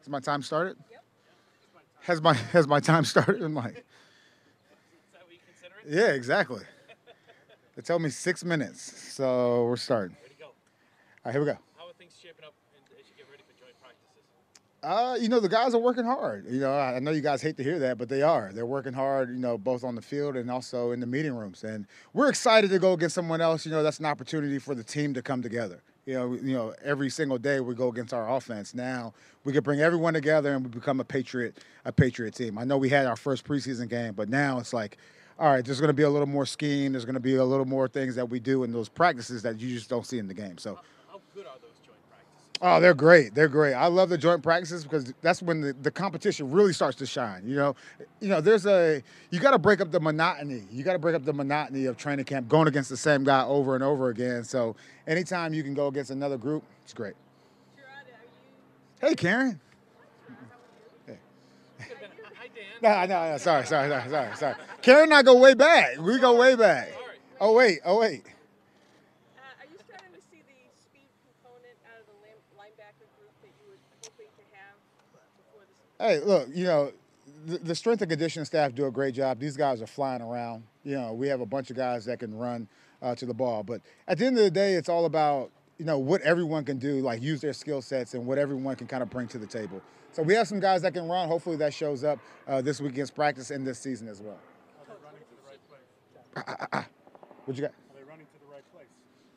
Has my time started? Yep. Has my has my time started? I'm like, Is that what you consider yeah, exactly. They told me six minutes, so we're starting. Ready to go. All right, here we go. How are things shaping up as you get ready for joint practices? Uh, you know, the guys are working hard. You know, I I know you guys hate to hear that, but they are. They're working hard, you know, both on the field and also in the meeting rooms. And we're excited to go against someone else. You know, that's an opportunity for the team to come together. You know, you know, every single day we go against our offense. Now we can bring everyone together and we become a patriot, a patriot team. I know we had our first preseason game, but now it's like, all right, there's going to be a little more scheme. There's going to be a little more things that we do in those practices that you just don't see in the game. So. How good are those? Oh, they're great. They're great. I love the joint practices because that's when the, the competition really starts to shine. You know, you know, there's a you got to break up the monotony. You got to break up the monotony of training camp, going against the same guy over and over again. So anytime you can go against another group, it's great. Gerard, are you? Hey, Karen. Could've been- Hi, Dan. No, no, no. Sorry, sorry, sorry, sorry, sorry. Karen and I go way back. We go way back. Oh wait, oh wait. Uh, are you starting to see the speed component out of the line- linebacker group that you were hoping to have before the Hey, look, you know, the, the strength and conditioning staff do a great job. These guys are flying around. You know, we have a bunch of guys that can run uh, to the ball. But at the end of the day, it's all about, you know, what everyone can do, like use their skill sets and what everyone can kind of bring to the table. So we have some guys that can run. Hopefully that shows up uh, this weekend's practice and this season as well. Are they running to the right place? What you got? Are they running to the right place?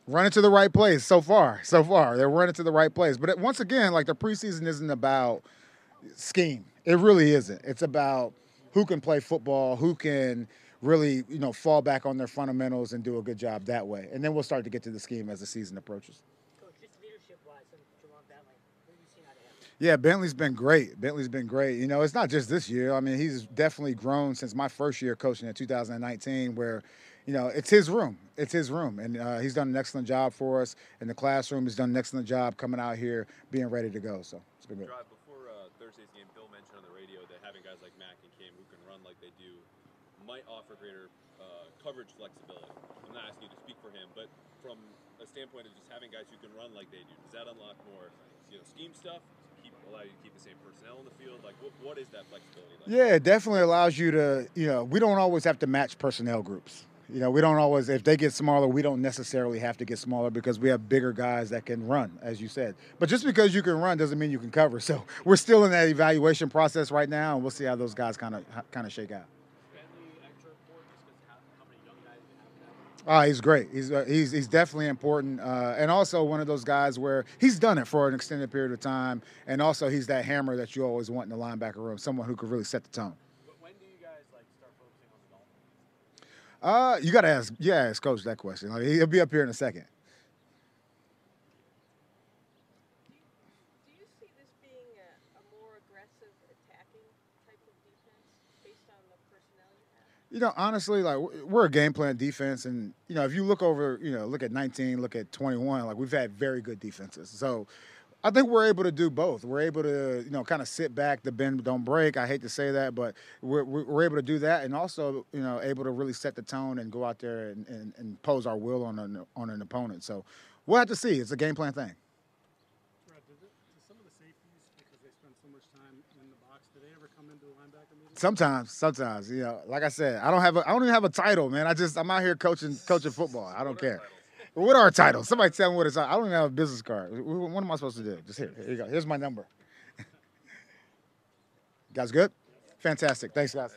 running to the right place so far. So far, they're running to the right place. But once again, like the preseason isn't about scheme. It really isn't. It's about who can play football, who can really, you know, fall back on their fundamentals and do a good job that way. And then we'll start to get to the scheme as the season approaches. Coach, just leadership wise Bentley, what have you seen out of him? Yeah, Bentley's been great. Bentley's been great. You know, it's not just this year. I mean, he's definitely grown since my first year coaching in 2019, where, you know, it's his room. It's his room. And uh, he's done an excellent job for us in the classroom. He's done an excellent job coming out here, being ready to go. So it's been good. Thursday's game, Bill mentioned on the radio that having guys like Mack and Cam who can run like they do might offer greater uh, coverage flexibility. I'm not asking you to speak for him, but from a standpoint of just having guys who can run like they do, does that unlock more, you know, scheme stuff? Keep allow you to keep the same personnel in the field? Like, what, what is that flexibility like? Yeah, it definitely allows you to, you know, we don't always have to match personnel groups. You know, we don't always, if they get smaller, we don't necessarily have to get smaller because we have bigger guys that can run, as you said. But just because you can run doesn't mean you can cover. So we're still in that evaluation process right now, and we'll see how those guys kind of kind of shake out. Oh, he's great. He's uh, he's he's definitely important, uh, and also one of those guys where he's done it for an extended period of time, and also he's that hammer that you always want in the linebacker room, someone who could really set the tone. But when do you guys like start focusing on the Dolphins? Uh, you gotta ask, yeah, ask coach that question. Like, he'll be up here in a second. You see this being a, a more aggressive attacking type of defense based on the personnel you have? You know, honestly, like we're- we're a game plan defense, and you know, if you look over, you know, look at 19, look at 21, like we've had very good defenses. So, I think we're able to do both. We're able to, you know, kind of sit back, the bend don't break. I hate to say that, but we're, we're able to do that, and also, you know, able to really set the tone and go out there and, and, and pose our will on an on an opponent. So, we'll have to see. It's a game plan thing. Gerard, did, it, did some of the safeties, because they spend so much time in the box, do they ever come into a linebacker meeting? Sometimes, sometimes, you know, like I said, I don't have a, I don't even have a title, man. I just, I'm out here coaching, coaching football. I don't care. What are our titles? Somebody tell me what it's. I don't even have a business card. Wh- wh- What am I supposed to do? Just here. Here you go. Here's my number. guys, good? Fantastic. Thanks, guys.